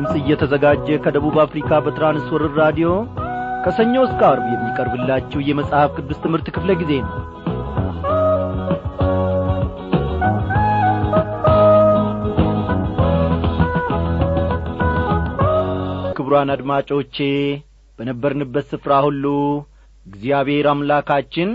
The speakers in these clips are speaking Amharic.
ድምፅ እየተዘጋጀ ከደቡብ አፍሪካ በትራንስወርር ራዲዮ ከሰኞ እስከ አርብ የሚቀርብላችሁ የመጽሐፍ ቅዱስ ትምህርት ክፍለ ጊዜ ነው። ክቡራን አድማጮቼ በነበርንበት ስፍራ ሁሉ እግዚአብሔር አምላካችን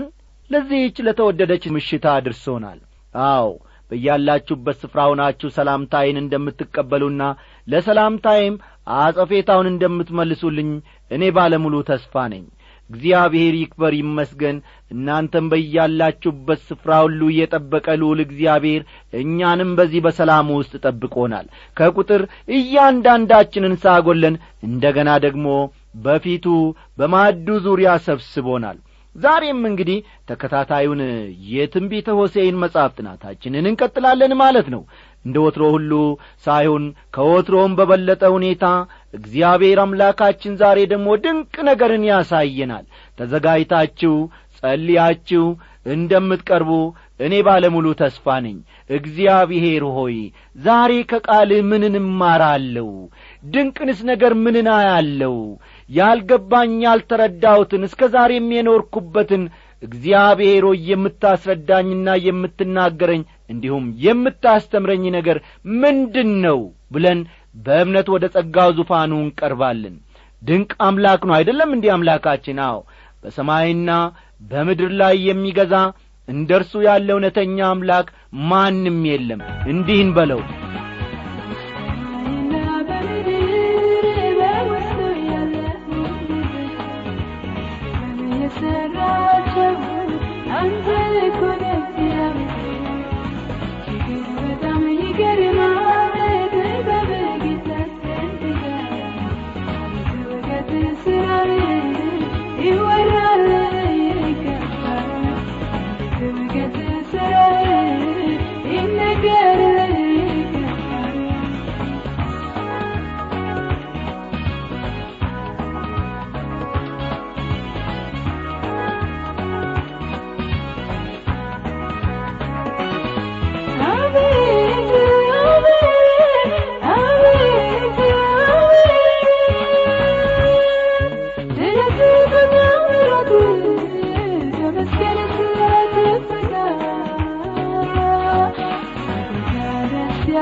ለዚህች ለተወደደች ምሽታ አድርሶናል። አዎ በያላችሁበት ስፍራ ሆናችሁ ሰላምታዬን እንደምትቀበሉና ለሰላምታዬም አጸፌታውን እንደምትመልሱልኝ እኔ ባለሙሉ ተስፋ ነኝ። እግዚአብሔር ይክበር ይመስገን። እናንተም በያላችሁበት ስፍራ ሁሉ እየጠበቀ ልዑል እግዚአብሔር እኛንም በዚህ በሰላሙ ውስጥ ጠብቆናል። ከቁጥር እያንዳንዳችንን ሳጐለን እንደ ገና ደግሞ በፊቱ በማዕዱ ዙሪያ ሰብስቦናል። ዛሬም እንግዲህ ተከታታዩን የትንቢተ ሆሴይን መጽሐፍ ጥናታችንን እንቀጥላለን ማለት ነው እንደ ወትሮ ሁሉ ሳይሆን ከወትሮም በበለጠ ሁኔታ እግዚአብሔር አምላካችን ዛሬ ደግሞ ድንቅ ነገርን ያሳየናል። ተዘጋጅታችሁ ጸልያችሁ እንደምትቀርቡ እኔ ባለሙሉ ተስፋ ነኝ። እግዚአብሔር ሆይ ዛሬ ከቃልህ ምንን እማራለሁ ድንቅንስ ነገር ምንን አያለው ያልገባኝ ያልተረዳሁትን እስከ ዛሬም የኖርኩበትን እግዚአብሔር ሆይ የምታስረዳኝና የምትናገረኝ እንዲሁም የምታስተምረኝ ነገር ምንድን ነው ብለን በእምነት ወደ ጸጋው ዙፋኑ እንቀርባለን። ድንቅ አምላክ ነው አይደለም እንዲህ አምላካችን? አዎ በሰማይና በምድር ላይ የሚገዛ እንደ እርሱ ያለ እውነተኛ አምላክ ማንም የለም። እንዲህን በለው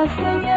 ደስ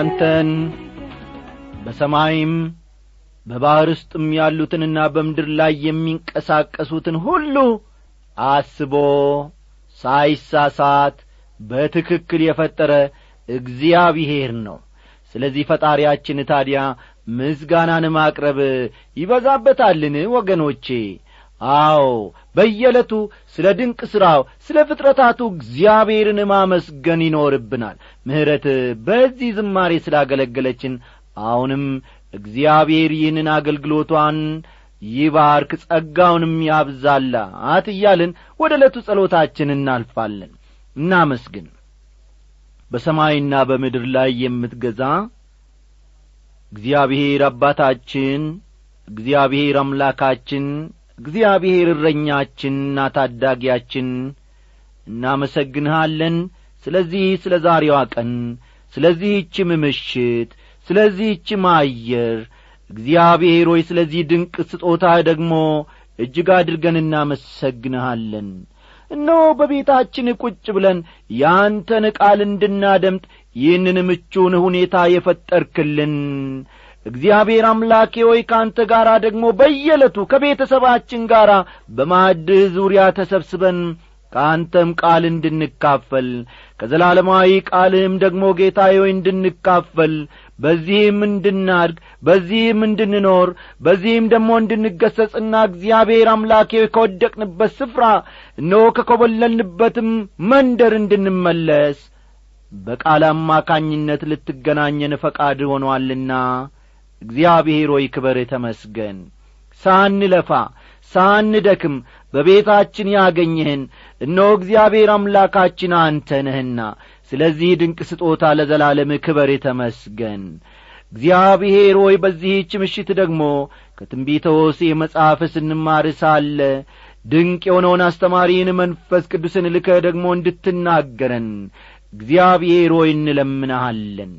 እናንተን በሰማይም በባሕር ውስጥም ያሉትንና በምድር ላይ የሚንቀሳቀሱትን ሁሉ አስቦ ሳይሳሳት በትክክል የፈጠረ እግዚአብሔር ነው። ስለዚህ ፈጣሪያችን ታዲያ ምስጋናን ማቅረብ ይበዛበታልን ወገኖቼ? አዎ በየዕለቱ ስለ ድንቅ ሥራው ስለ ፍጥረታቱ እግዚአብሔርን ማመስገን ይኖርብናል። ምሕረት በዚህ ዝማሬ ስላገለገለችን አሁንም እግዚአብሔር ይህንን አገልግሎቷን ይባርክ ጸጋውንም ያብዛላት እያልን ወደ ዕለቱ ጸሎታችን እናልፋለን። እናመስግን። በሰማይና በምድር ላይ የምትገዛ እግዚአብሔር አባታችን እግዚአብሔር አምላካችን እግዚአብሔር እረኛችንና ታዳጊያችን እናመሰግንሃለን። ስለዚህ ስለ ዛሬዋ ቀን ስለዚህችም ምሽት ስለዚህችም አየር እግዚአብሔር ሆይ ስለዚህ ድንቅ ስጦታ ደግሞ እጅግ አድርገን እናመሰግንሃለን። እነሆ በቤታችን ቁጭ ብለን ያንተን ቃል እንድናደምጥ ይህንን ምቹን ሁኔታ የፈጠርክልን እግዚአብሔር አምላኬ ሆይ ከአንተ ጋር ደግሞ በየዕለቱ ከቤተሰባችን ጋር በማዕድህ ዙሪያ ተሰብስበን ከአንተም ቃል እንድንካፈል ከዘላለማዊ ቃልህም ደግሞ ጌታ ሆይ እንድንካፈል በዚህም እንድናድግ በዚህም እንድንኖር በዚህም ደግሞ እንድንገሰጽና እግዚአብሔር አምላኬ ከወደቅንበት ስፍራ እነሆ ከኰበለልንበትም መንደር እንድንመለስ በቃል አማካኝነት ልትገናኘን ፈቃድ ሆኖአልና እግዚአብሔር ሆይ ክበር ተመስገን። ሳንለፋ ሳንደክም በቤታችን ያገኘህን እነሆ እግዚአብሔር አምላካችን አንተ ነህና። ስለዚህ ድንቅ ስጦታ ለዘላለም ክበር ተመስገን። እግዚአብሔር ሆይ በዚህች ምሽት ደግሞ ከትንቢተ ሆሴ መጽሐፍ ስንማር ሳለ ድንቅ የሆነውን አስተማሪን መንፈስ ቅዱስን ልከ ደግሞ እንድትናገረን እግዚአብሔር ሆይ እንለምንሃለን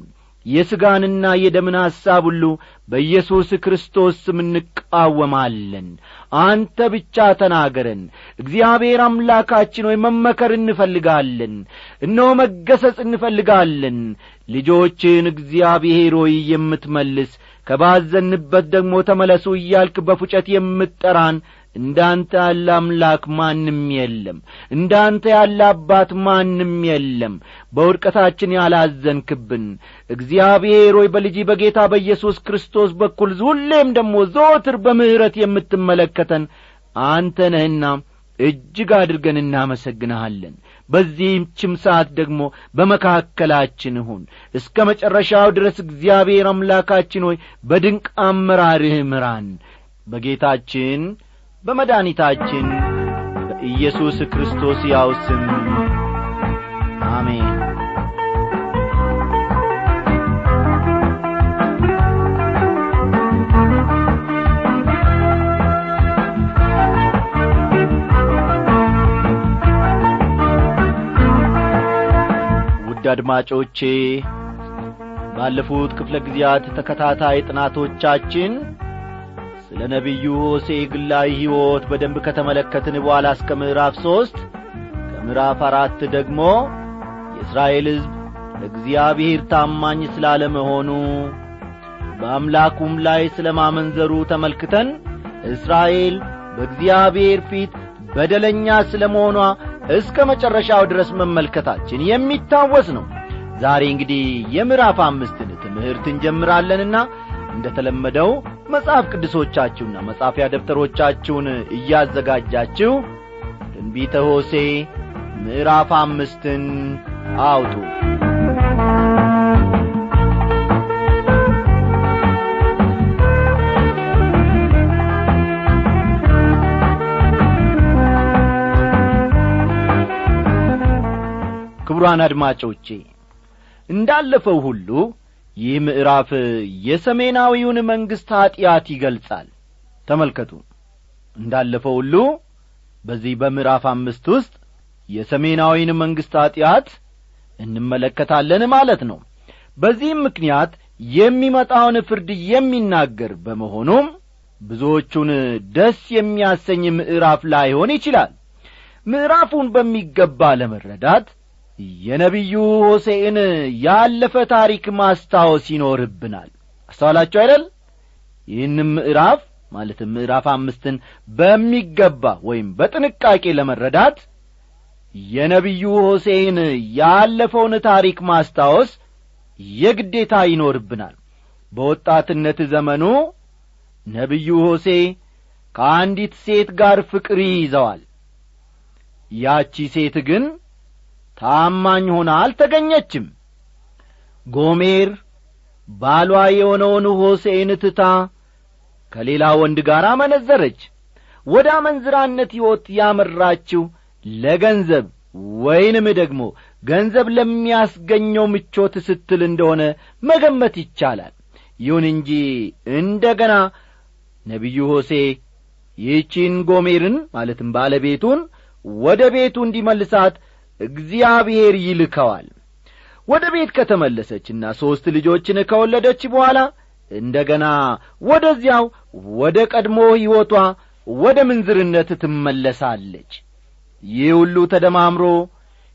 የሥጋንና የደምን ሐሳብ ሁሉ በኢየሱስ ክርስቶስ ስም እንቃወማለን። አንተ ብቻ ተናገረን። እግዚአብሔር አምላካችን ሆይ መመከር እንፈልጋለን። እነሆ መገሰጽ እንፈልጋለን። ልጆችን እግዚአብሔር ሆይ የምትመልስ ከባዘንበት ደግሞ ተመለሱ እያልክ በፉጨት የምትጠራን እንዳንተ ያለ አምላክ ማንም የለም። እንዳንተ ያለ አባት ማንም የለም። በውድቀታችን ያላዘንክብን እግዚአብሔር ሆይ በልጅ በጌታ በኢየሱስ ክርስቶስ በኩል ሁሌም ደግሞ ዘወትር በምሕረት የምትመለከተን አንተ ነህና እጅግ አድርገን እናመሰግንሃለን። በዚህችም ሰዓት ደግሞ በመካከላችን ሁን። እስከ መጨረሻው ድረስ እግዚአብሔር አምላካችን ሆይ በድንቅ አመራርህ ምራን። በጌታችን በመድኃኒታችን በኢየሱስ ክርስቶስ ያው ስም። አሜን። ውድ አድማጮቼ ባለፉት ክፍለ ጊዜያት ተከታታይ ጥናቶቻችን ስለ ነቢዩ ሆሴ ግላዊ ሕይወት በደንብ ከተመለከትን በኋላ እስከ ምዕራፍ ሦስት ከምዕራፍ አራት ደግሞ የእስራኤል ሕዝብ ለእግዚአብሔር ታማኝ ስላለመሆኑ በአምላኩም ላይ ስለ ማመንዘሩ ተመልክተን እስራኤል በእግዚአብሔር ፊት በደለኛ ስለ መሆኗ እስከ መጨረሻው ድረስ መመልከታችን የሚታወስ ነው። ዛሬ እንግዲህ የምዕራፍ አምስትን ትምህርት እንጀምራለንና እንደ ተለመደው መጽሐፍ ቅዱሶቻችሁና መጻፊያ ደብተሮቻችሁን እያዘጋጃችሁ ትንቢተ ሆሴ ምዕራፍ አምስትን አውጡ። ክቡራን አድማጮቼ እንዳለፈው ሁሉ ይህ ምዕራፍ የሰሜናዊውን መንግሥት ኀጢአት ይገልጻል። ተመልከቱ። እንዳለፈው ሁሉ በዚህ በምዕራፍ አምስት ውስጥ የሰሜናዊን መንግሥት ኀጢአት እንመለከታለን ማለት ነው። በዚህም ምክንያት የሚመጣውን ፍርድ የሚናገር በመሆኑም ብዙዎቹን ደስ የሚያሰኝ ምዕራፍ ላይሆን ይችላል። ምዕራፉን በሚገባ ለመረዳት የነቢዩ ሆሴዕን ያለፈ ታሪክ ማስታወስ ይኖርብናል። አስተዋላችሁ አይደል? ይህንም ምዕራፍ ማለትም ምዕራፍ አምስትን በሚገባ ወይም በጥንቃቄ ለመረዳት የነቢዩ ሆሴይን ያለፈውን ታሪክ ማስታወስ የግዴታ ይኖርብናል። በወጣትነት ዘመኑ ነቢዩ ሆሴ ከአንዲት ሴት ጋር ፍቅር ይይዘዋል። ያቺ ሴት ግን ታማኝ ሆና አልተገኘችም። ጎሜር ባሏ የሆነውን ሆሴይን ትታ ከሌላ ወንድ ጋር አመነዘረች። ወደ አመንዝራነት ሕይወት ያመራችው ለገንዘብ ወይንም ደግሞ ገንዘብ ለሚያስገኘው ምቾት ስትል እንደሆነ መገመት ይቻላል። ይሁን እንጂ እንደ ገና ነቢዩ ሆሴ ይህቺን ጎሜርን ማለትም ባለቤቱን ወደ ቤቱ እንዲመልሳት እግዚአብሔር ይልከዋል። ወደ ቤት ከተመለሰችና ሦስት ልጆችን ከወለደች በኋላ እንደ ገና ወደዚያው ወደ ቀድሞ ሕይወቷ ወደ ምንዝርነት ትመለሳለች። ይህ ሁሉ ተደማምሮ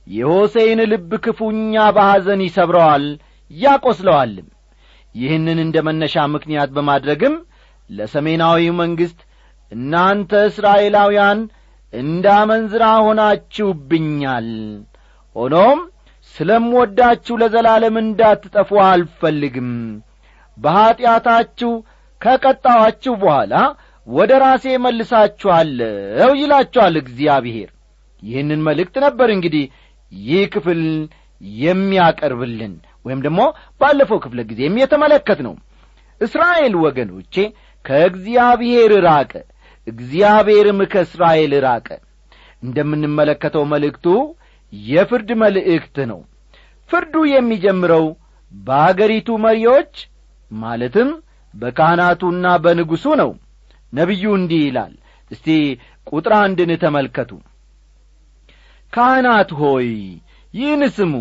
የሆሴይን ልብ ክፉኛ በሐዘን ይሰብረዋል ያቈስለዋልም። ይህንን እንደ መነሻ ምክንያት በማድረግም ለሰሜናዊው መንግሥት እናንተ እስራኤላውያን እንደ አመንዝራ ሆናችሁብኛል። ሆኖም ስለምወዳችሁ ለዘላለም እንዳትጠፉ አልፈልግም። በኀጢአታችሁ ከቀጣዋችሁ በኋላ ወደ ራሴ መልሳችኋለሁ ይላችኋል እግዚአብሔር። ይህንን መልእክት ነበር እንግዲህ ይህ ክፍል የሚያቀርብልን ወይም ደግሞ ባለፈው ክፍለ ጊዜም የተመለከት ነው እስራኤል ወገኖቼ ከእግዚአብሔር ራቀ እግዚአብሔርም ከእስራኤል ራቀ። እንደምንመለከተው መልእክቱ የፍርድ መልእክት ነው። ፍርዱ የሚጀምረው በአገሪቱ መሪዎች ማለትም በካህናቱና በንጉሡ ነው። ነቢዩ እንዲህ ይላል። እስቲ ቁጥር አንድን ተመልከቱ። ካህናት ሆይ ይህን ስሙ።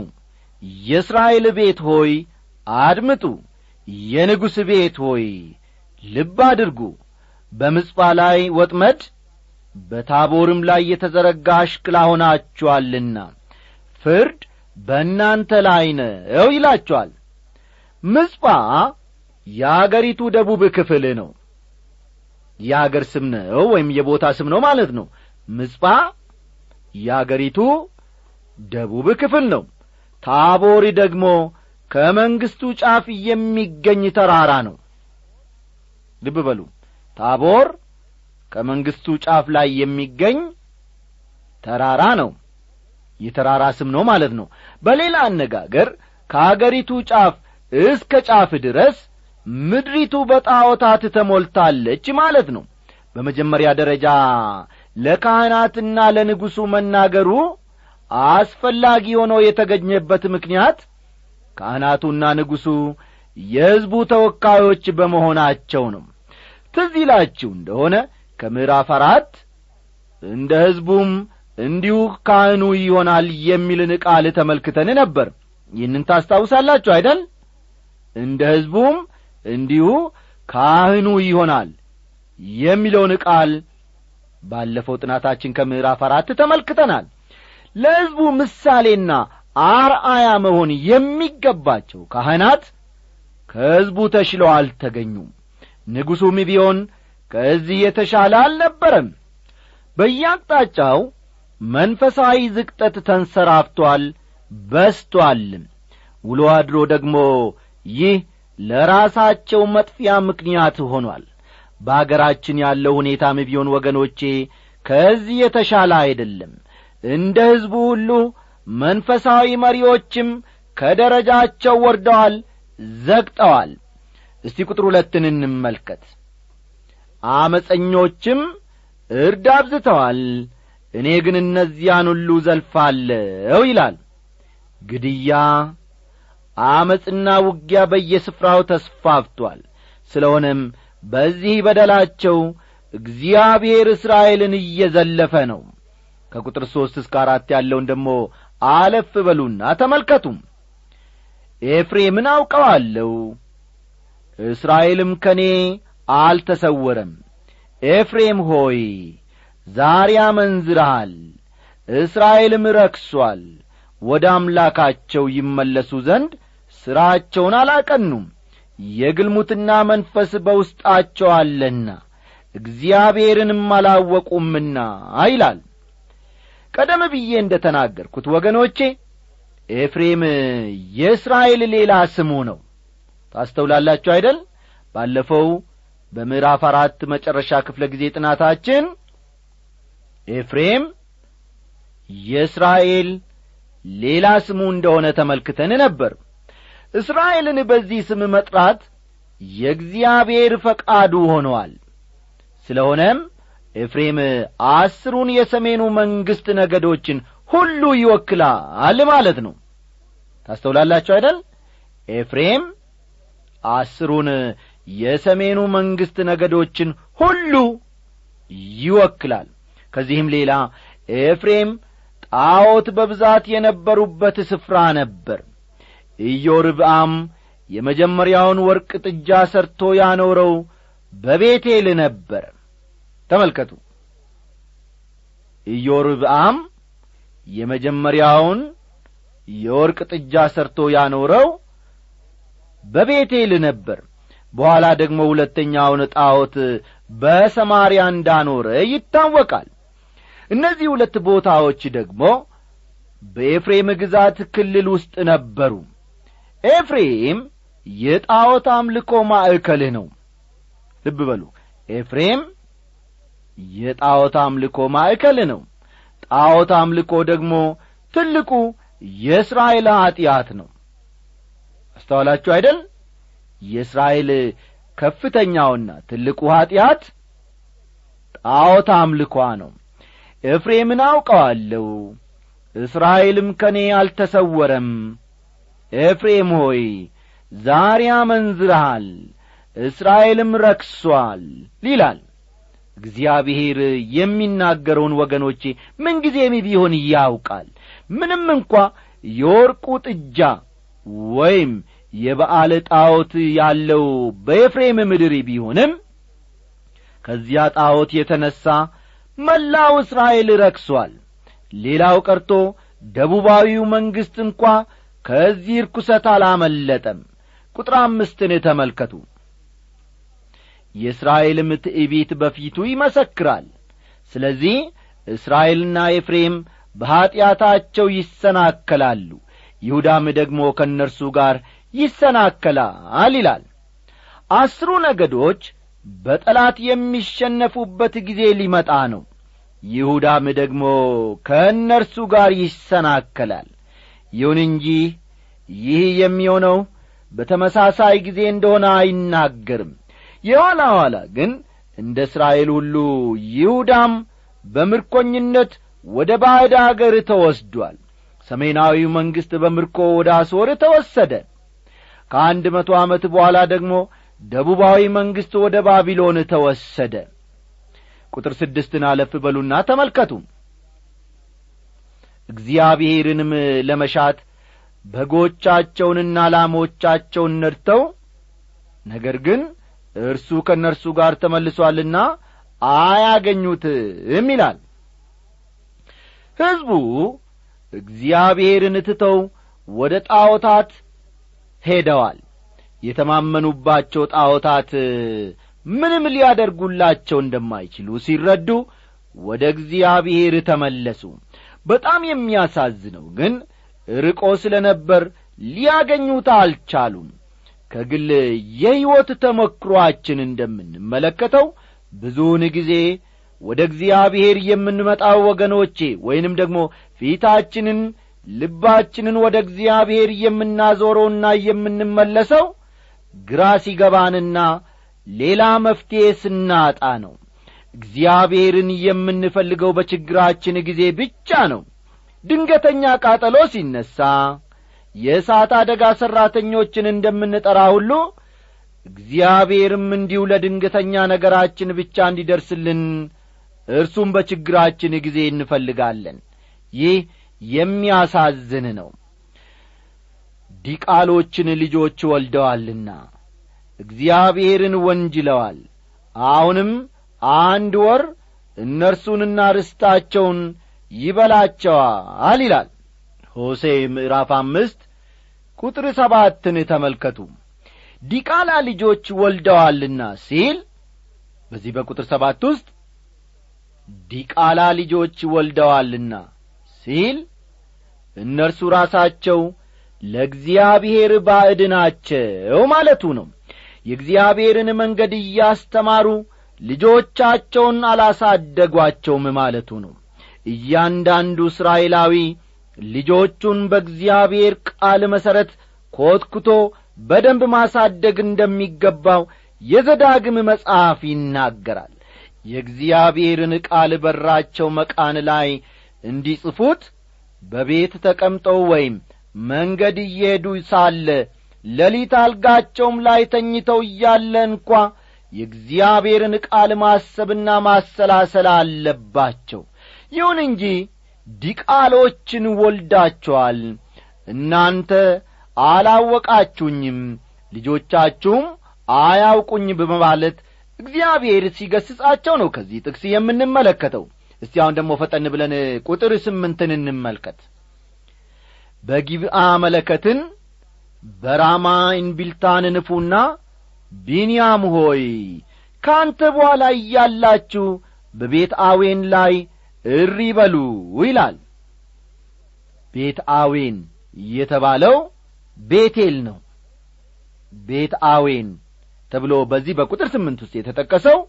የእስራኤል ቤት ሆይ አድምጡ። የንጉሥ ቤት ሆይ ልብ አድርጉ በምጽጳ ላይ ወጥመድ በታቦርም ላይ የተዘረጋ አሽክላ ሆናችኋልና። ፍርድ በእናንተ ላይ ነው ይላችኋል። ምጽጳ የአገሪቱ ደቡብ ክፍል ነው። የአገር ስም ነው ወይም የቦታ ስም ነው ማለት ነው። ምጽጳ የአገሪቱ ደቡብ ክፍል ነው። ታቦር ደግሞ ከመንግሥቱ ጫፍ የሚገኝ ተራራ ነው። ልብ በሉ ታቦር ከመንግሥቱ ጫፍ ላይ የሚገኝ ተራራ ነው። የተራራ ስም ነው ማለት ነው። በሌላ አነጋገር ከአገሪቱ ጫፍ እስከ ጫፍ ድረስ ምድሪቱ በጣዖታት ተሞልታለች ማለት ነው። በመጀመሪያ ደረጃ ለካህናትና ለንጉሡ መናገሩ አስፈላጊ ሆኖ የተገኘበት ምክንያት ካህናቱና ንጉሡ የሕዝቡ ተወካዮች በመሆናቸው ነው ትዝ ይላችሁ እንደሆነ ከምዕራፍ አራት እንደ ሕዝቡም እንዲሁ ካህኑ ይሆናል የሚልን ቃል ተመልክተን ነበር። ይህንን ታስታውሳላችሁ አይደል? እንደ ሕዝቡም እንዲሁ ካህኑ ይሆናል የሚለውን ቃል ባለፈው ጥናታችን ከምዕራፍ አራት ተመልክተናል። ለሕዝቡ ምሳሌና አርአያ መሆን የሚገባቸው ካህናት ከሕዝቡ ተሽለው አልተገኙም ንጉሡም ቢሆን ከዚህ የተሻለ አልነበረም። በያቅጣጫው መንፈሳዊ ዝቅጠት ተንሰራፍቶአል በስቶአልም ውሎ አድሮ ደግሞ ይህ ለራሳቸው መጥፊያ ምክንያት ሆኗል። በአገራችን ያለው ሁኔታም ቢሆን ወገኖቼ ከዚህ የተሻለ አይደለም። እንደ ሕዝቡ ሁሉ መንፈሳዊ መሪዎችም ከደረጃቸው ወርደዋል ዘግጠዋል እስቲ ቁጥር ሁለትን እንመልከት። አመፀኞችም እርድ አብዝተዋል እኔ ግን እነዚያን ሁሉ ዘልፋለሁ ይላል። ግድያ አመፅና ውጊያ በየስፍራው ተስፋፍቷል። ስለ ሆነም በዚህ በደላቸው እግዚአብሔር እስራኤልን እየዘለፈ ነው። ከቁጥር ሦስት እስከ አራት ያለውን ደሞ አለፍ በሉና ተመልከቱም። ኤፍሬምን አውቀዋለሁ እስራኤልም ከእኔ አልተሰወረም። ኤፍሬም ሆይ ዛሬ አመንዝረሃል እስራኤልም ረክሷል። ወደ አምላካቸው ይመለሱ ዘንድ ሥራቸውን አላቀኑም የግልሙትና መንፈስ በውስጣቸው አለና እግዚአብሔርንም አላወቁምና ይላል። ቀደም ብዬ እንደ ተናገርኩት ወገኖቼ ኤፍሬም የእስራኤል ሌላ ስሙ ነው ታስተውላላችሁ አይደል? ባለፈው በምዕራፍ አራት መጨረሻ ክፍለ ጊዜ ጥናታችን ኤፍሬም የእስራኤል ሌላ ስሙ እንደሆነ ተመልክተን ነበር። እስራኤልን በዚህ ስም መጥራት የእግዚአብሔር ፈቃዱ ሆነዋል ስለሆነም ኤፍሬም አስሩን የሰሜኑ መንግሥት ነገዶችን ሁሉ ይወክላል ማለት ነው። ታስተውላላችሁ አይደል? ኤፍሬም አስሩን የሰሜኑ መንግሥት ነገዶችን ሁሉ ይወክላል። ከዚህም ሌላ ኤፍሬም ጣዖት በብዛት የነበሩበት ስፍራ ነበር። ኢዮርብአም የመጀመሪያውን ወርቅ ጥጃ ሰርቶ ያኖረው በቤቴል ነበር። ተመልከቱ። ኢዮርብአም የመጀመሪያውን የወርቅ ጥጃ ሰርቶ ያኖረው በቤቴል ነበር። በኋላ ደግሞ ሁለተኛውን ጣዖት በሰማርያ እንዳኖረ ይታወቃል። እነዚህ ሁለት ቦታዎች ደግሞ በኤፍሬም ግዛት ክልል ውስጥ ነበሩ። ኤፍሬም የጣዖት አምልኮ ማዕከልህ ነው። ልብ በሉ። ኤፍሬም የጣዖት አምልኮ ማዕከል ነው። ጣዖት አምልኮ ደግሞ ትልቁ የእስራኤል ኀጢአት ነው አስተዋላችሁ አይደል? የእስራኤል ከፍተኛውና ትልቁ ኀጢአት ጣዖት አምልኳ ነው። ኤፍሬምን አውቀዋለሁ እስራኤልም ከእኔ አልተሰወረም። ኤፍሬም ሆይ ዛሬ አመንዝረሃል እስራኤልም ረክሷል ይላል። እግዚአብሔር የሚናገረውን ወገኖቼ ምንጊዜም ቢሆን ያውቃል። ምንም እንኳ የወርቁ ጥጃ ወይም የበዓል ጣዖት ያለው በኤፍሬም ምድር ቢሆንም ከዚያ ጣዖት የተነሣ መላው እስራኤል ረክሷል። ሌላው ቀርቶ ደቡባዊው መንግሥት እንኳ ከዚህ ርኩሰት አላመለጠም። ቁጥር አምስትን ተመልከቱ። የእስራኤልም ትዕቢት በፊቱ ይመሰክራል። ስለዚህ እስራኤልና ኤፍሬም በኀጢአታቸው ይሰናከላሉ። ይሁዳም ደግሞ ከእነርሱ ጋር ይሰናከላል ይላል። አስሩ ነገዶች በጠላት የሚሸነፉበት ጊዜ ሊመጣ ነው። ይሁዳም ደግሞ ከእነርሱ ጋር ይሰናከላል። ይሁን እንጂ ይህ የሚሆነው በተመሳሳይ ጊዜ እንደሆነ አይናገርም። የኋላ ኋላ ግን እንደ እስራኤል ሁሉ ይሁዳም በምርኮኝነት ወደ ባዕድ አገር ተወስዷል። ሰሜናዊው መንግሥት በምርኮ ወደ አሶር ተወሰደ ከአንድ መቶ ዓመት በኋላ ደግሞ ደቡባዊ መንግሥት ወደ ባቢሎን ተወሰደ። ቁጥር ስድስትን አለፍ በሉና ተመልከቱ። እግዚአብሔርንም ለመሻት በጎቻቸውንና ላሞቻቸውን ነድተው ነገር ግን እርሱ ከእነርሱ ጋር ተመልሶአልና አያገኙትም ይላል። ሕዝቡ እግዚአብሔርን ትተው ወደ ጣዖታት ሄደዋል። የተማመኑባቸው ጣዖታት ምንም ሊያደርጉላቸው እንደማይችሉ ሲረዱ ወደ እግዚአብሔር ተመለሱ። በጣም የሚያሳዝነው ግን ርቆ ስለ ነበር ሊያገኙት አልቻሉም። ከግል የሕይወት ተሞክሮአችን እንደምንመለከተው ብዙውን ጊዜ ወደ እግዚአብሔር የምንመጣው ወገኖቼ ወይንም ደግሞ ፊታችንን ልባችንን ወደ እግዚአብሔር የምናዞረውና የምንመለሰው ግራ ሲገባንና ሌላ መፍትሔ ስናጣ ነው። እግዚአብሔርን የምንፈልገው በችግራችን ጊዜ ብቻ ነው። ድንገተኛ ቃጠሎ ሲነሣ የእሳት አደጋ ሠራተኞችን እንደምንጠራ ሁሉ እግዚአብሔርም እንዲሁ ለድንገተኛ ነገራችን ብቻ እንዲደርስልን እርሱም በችግራችን ጊዜ እንፈልጋለን። ይህ የሚያሳዝን ነው። ዲቃሎችን ልጆች ወልደዋልና እግዚአብሔርን ወንጅለዋል። አሁንም አንድ ወር እነርሱንና ርስታቸውን ይበላቸዋል ይላል። ሆሴ ምዕራፍ አምስት ቁጥር ሰባትን ተመልከቱ። ዲቃላ ልጆች ወልደዋልና ሲል በዚህ በቁጥር ሰባት ውስጥ ዲቃላ ልጆች ወልደዋልና ሲል እነርሱ ራሳቸው ለእግዚአብሔር ባዕድ ናቸው ማለቱ ነው። የእግዚአብሔርን መንገድ እያስተማሩ ልጆቻቸውን አላሳደጓቸውም ማለቱ ነው። እያንዳንዱ እስራኤላዊ ልጆቹን በእግዚአብሔር ቃል መሠረት ኮትኩቶ በደንብ ማሳደግ እንደሚገባው የዘዳግም መጽሐፍ ይናገራል። የእግዚአብሔርን ቃል በራቸው መቃን ላይ እንዲጽፉት በቤት ተቀምጠው ወይም መንገድ እየሄዱ ሳለ ሌሊት አልጋቸውም ላይ ተኝተው እያለ እንኳ የእግዚአብሔርን ቃል ማሰብና ማሰላሰል አለባቸው። ይሁን እንጂ ዲቃሎችን ወልዳችኋል እናንተ አላወቃችሁኝም ልጆቻችሁም አያውቁኝ በማለት እግዚአብሔር ሲገስጻቸው ነው ከዚህ ጥቅስ የምንመለከተው እስቲ አሁን ደግሞ ፈጠን ብለን ቁጥር ስምንትን እንመልከት። በጊብአ መለከትን በራማ እንቢልታን ንፉና ቢንያም ሆይ ከአንተ በኋላ እያላችሁ በቤት አዌን ላይ እሪ በሉ ይላል። ቤት አዌን የተባለው ቤቴል ነው። ቤት አዌን ተብሎ በዚህ በቁጥር ስምንት ውስጥ የተጠቀሰው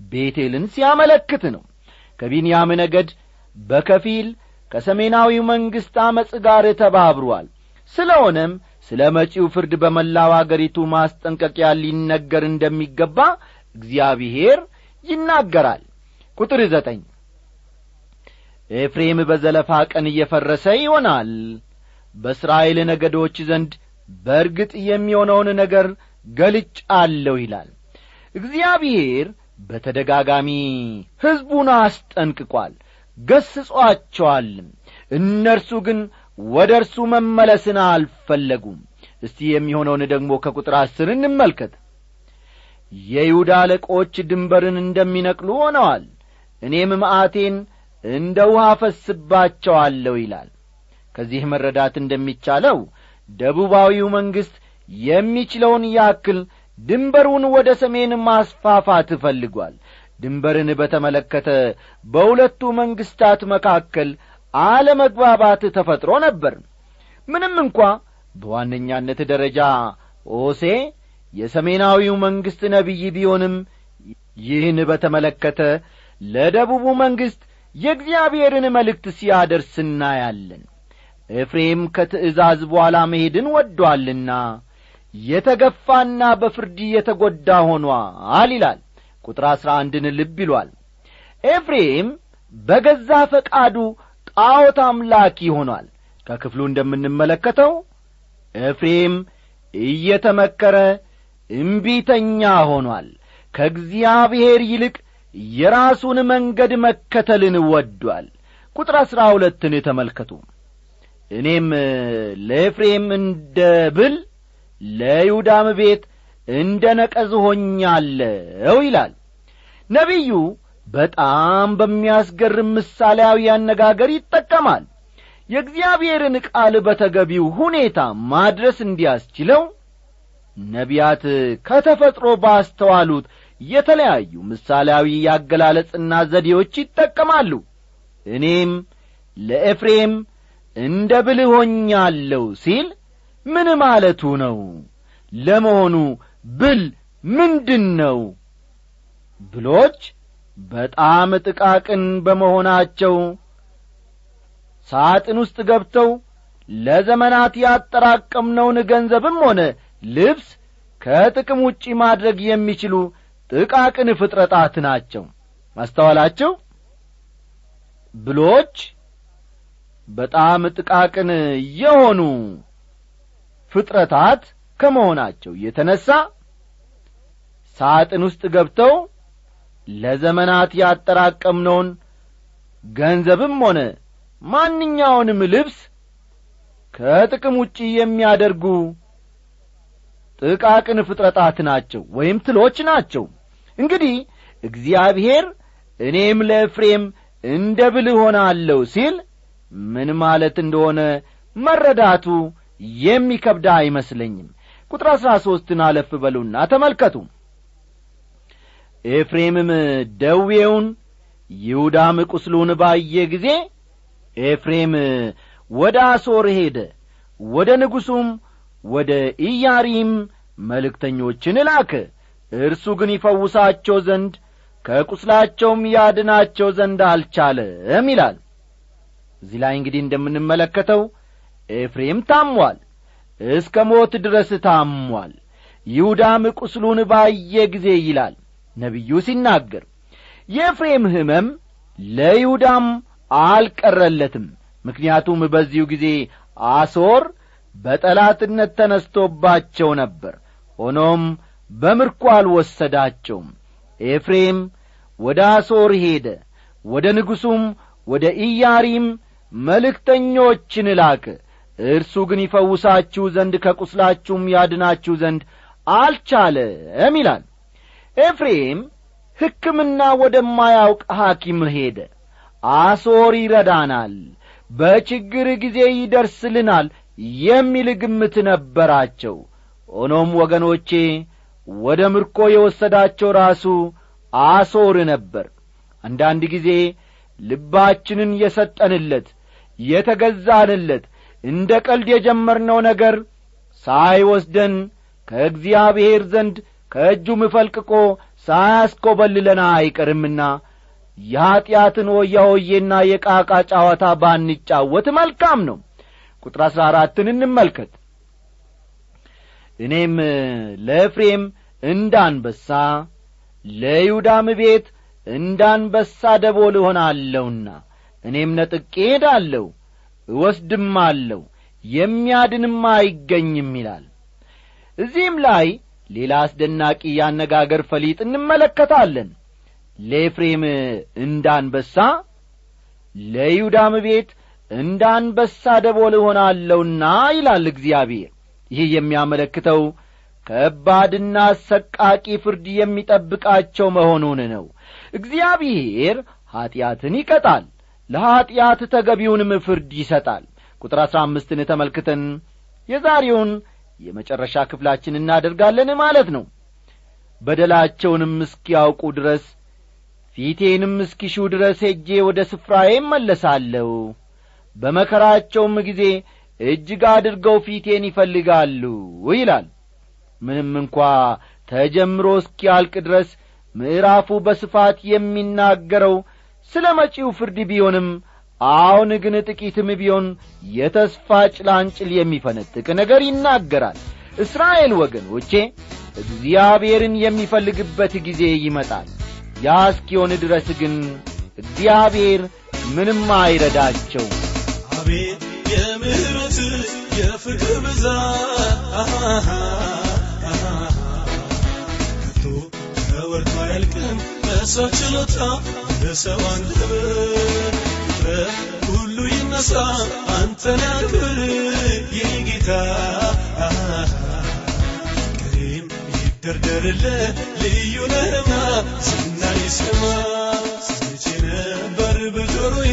ቤቴልን ሲያመለክት ነው ከቢንያም ነገድ በከፊል ከሰሜናዊው መንግሥት አመፅ ጋር ተባብሯል። ስለሆነም ስለ መጪው ፍርድ በመላው አገሪቱ ማስጠንቀቂያ ሊነገር እንደሚገባ እግዚአብሔር ይናገራል። ቁጥር ዘጠኝ ኤፍሬም በዘለፋ ቀን እየፈረሰ ይሆናል። በእስራኤል ነገዶች ዘንድ በርግጥ የሚሆነውን ነገር ገልጫለሁ ይላል። እግዚአብሔር በተደጋጋሚ ሕዝቡን አስጠንቅቋል ገስጿቸዋልም እነርሱ ግን ወደ እርሱ መመለስን አልፈለጉም። እስቲ የሚሆነውን ደግሞ ከቁጥር አስር እንመልከት። የይሁዳ አለቆች ድንበርን እንደሚነቅሉ ሆነዋል። እኔም መዓቴን እንደ ውሃ ፈስባቸዋለሁ ይላል። ከዚህ መረዳት እንደሚቻለው ደቡባዊው መንግሥት የሚችለውን ያክል ድንበሩን ወደ ሰሜን ማስፋፋት እፈልጓል ድንበርን በተመለከተ በሁለቱ መንግሥታት መካከል አለመግባባት ተፈጥሮ ነበር። ምንም እንኳ በዋነኛነት ደረጃ ኦሴ የሰሜናዊው መንግሥት ነቢይ ቢሆንም ይህን በተመለከተ ለደቡቡ መንግሥት የእግዚአብሔርን መልእክት ሲያደርስ እናያለን። ኤፍሬም ከትእዛዝ በኋላ መሄድን ወዶአልና የተገፋና በፍርድ የተጐዳ ሆኗል ይላል። ቁጥር አሥራ አንድን ልብ ይሏል። ኤፍሬም በገዛ ፈቃዱ ጣዖት አምላኪ ሆኗል። ከክፍሉ እንደምንመለከተው ኤፍሬም እየተመከረ እምቢተኛ ሆኗል። ከእግዚአብሔር ይልቅ የራሱን መንገድ መከተልን ወዷል። ቁጥር አሥራ ሁለትን ተመልከቱ። እኔም ለኤፍሬም እንደ ብል ለይሁዳም ቤት እንደ ነቀዝ ሆኛለሁ ይላል። ነቢዩ በጣም በሚያስገርም ምሳሌያዊ አነጋገር ይጠቀማል። የእግዚአብሔርን ቃል በተገቢው ሁኔታ ማድረስ እንዲያስችለው ነቢያት ከተፈጥሮ ባስተዋሉት የተለያዩ ምሳሌያዊ ያገላለጽና ዘዴዎች ይጠቀማሉ። እኔም ለኤፍሬም እንደ ብልህ ሆኛለሁ ሲል ምን ማለቱ ነው? ለመሆኑ ብል ምንድን ነው ብሎች በጣም ጥቃቅን በመሆናቸው ሳጥን ውስጥ ገብተው ለዘመናት ያጠራቀምነውን ገንዘብም ሆነ ልብስ ከጥቅም ውጪ ማድረግ የሚችሉ ጥቃቅን ፍጥረጣት ናቸው። ማስተዋላቸው? ብሎች በጣም ጥቃቅን የሆኑ ፍጥረታት ከመሆናቸው የተነሣ ሳጥን ውስጥ ገብተው ለዘመናት ያጠራቀምነውን ገንዘብም ሆነ ማንኛውንም ልብስ ከጥቅም ውጪ የሚያደርጉ ጥቃቅን ፍጥረታት ናቸው ወይም ትሎች ናቸው። እንግዲህ እግዚአብሔር እኔም ለኤፍሬም እንደ ብልህ ሆናለሁ ሲል ምን ማለት እንደሆነ መረዳቱ የሚከብዳ አይመስለኝም። ቁጥር አሥራ ሦስትን አለፍ በሉና ተመልከቱ። ኤፍሬምም ደዌውን ይሁዳም ቁስሉን ባየ ጊዜ ኤፍሬም ወደ አሶር ሄደ። ወደ ንጉሡም ወደ ኢያሪም መልእክተኞችን ላከ። እርሱ ግን ይፈውሳቸው ዘንድ ከቁስላቸውም ያድናቸው ዘንድ አልቻለም ይላል። እዚህ ላይ እንግዲህ እንደምንመለከተው ኤፍሬም ታሟል እስከ ሞት ድረስ ታሟል። ይሁዳም ቁስሉን ባየ ጊዜ ይላል ነቢዩ ሲናገር የኤፍሬም ሕመም ለይሁዳም አልቀረለትም። ምክንያቱም በዚሁ ጊዜ አሶር በጠላትነት ተነስቶባቸው ነበር። ሆኖም በምርኮ አልወሰዳቸውም። ኤፍሬም ወደ አሶር ሄደ ወደ ንጉሡም ወደ ኢያሪም መልእክተኞችን ላከ እርሱ ግን ይፈውሳችሁ ዘንድ ከቁስላችሁም ያድናችሁ ዘንድ አልቻለም ይላል። ኤፍሬም ሕክምና ወደማያውቅ ሐኪም ሄደ። አሶር ይረዳናል በችግር ጊዜ ይደርስልናል የሚል ግምት ነበራቸው። ሆኖም ወገኖቼ ወደ ምርኮ የወሰዳቸው ራሱ አሶር ነበር። አንዳንድ ጊዜ ልባችንን የሰጠንለት የተገዛንለት እንደ ቀልድ የጀመርነው ነገር ሳይወስደን ከእግዚአብሔር ዘንድ ከእጁም ፈልቅቆ ሳያስኰበልለና አይቀርምና የኀጢአትን ሆያ የቃቃ ጨዋታ ባንጫወት መልካም ነው። ቁጥር አሥራ አራትን እንመልከት። እኔም ለኤፍሬም እንዳንበሳ ለይሁዳም ቤት እንዳንበሳ ደቦል እሆናለሁና እኔም ነጥቄ ሄዳለሁ እወስድም አለሁ የሚያድንም አይገኝም ይላል። እዚህም ላይ ሌላ አስደናቂ ያነጋገር ፈሊጥ እንመለከታለን። ለኤፍሬም እንዳንበሳ ለይሁዳም ቤት እንዳንበሳ ደቦል እሆናለሁና ይላል እግዚአብሔር። ይህ የሚያመለክተው ከባድና አሰቃቂ ፍርድ የሚጠብቃቸው መሆኑን ነው። እግዚአብሔር ኀጢአትን ይቀጣል ለኀጢአት ተገቢውንም ፍርድ ይሰጣል። ቁጥር አሥራ አምስትን ተመልክተን የዛሬውን የመጨረሻ ክፍላችን እናደርጋለን ማለት ነው። በደላቸውንም እስኪያውቁ ድረስ ፊቴንም እስኪሹ ድረስ ሄጄ ወደ ስፍራዬ እመለሳለሁ። በመከራቸውም ጊዜ እጅግ አድርገው ፊቴን ይፈልጋሉ ይላል። ምንም እንኳ ተጀምሮ እስኪያልቅ ድረስ ምዕራፉ በስፋት የሚናገረው ስለ መጪው ፍርድ ቢሆንም አሁን ግን ጥቂትም ቢሆን የተስፋ ጭላንጭል የሚፈነጥቅ ነገር ይናገራል። እስራኤል ወገኖቼ እግዚአብሔርን የሚፈልግበት ጊዜ ይመጣል። ያ እስኪሆን ድረስ ግን እግዚአብሔር ምንም አይረዳቸው አቤት የምህረት የፍቅር ብዛት! ከቶ ተወርቶ አያልቅም በሰው ችሎታ አንደበት ፍጥረት ሁሉ ይነሳ አንተን ያክብር ይህ ጌታ ቅኔም ይደርደርልህ ልዩ ነህና ዝና ይስማ ሰምቼ ነበር በጆሮዬ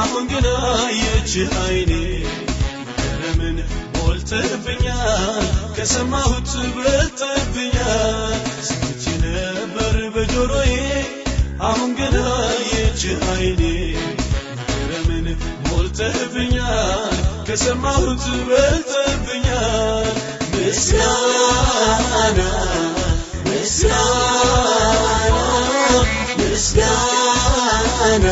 አሁን ግን አየችህ አይኔ ለምን ሞልተህብኛል ከሰማሁት በልጠህብኛል ሰምቼ ነበር በጆሮዬ አሁን ግን አየችህ አይኔ ለምን ሞልተህብኛል ከሰማሁት በልጠህብኛል ምስጋና ምስጋና ምስጋና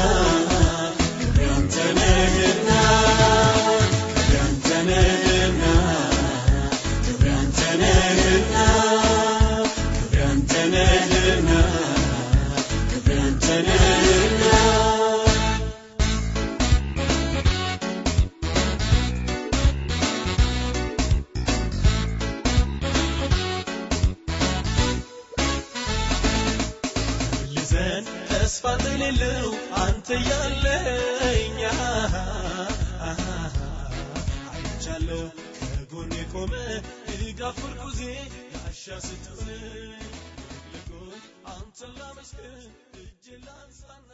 ስትሆን ልኩን አንተን ላመስግን እጅ ላንሳና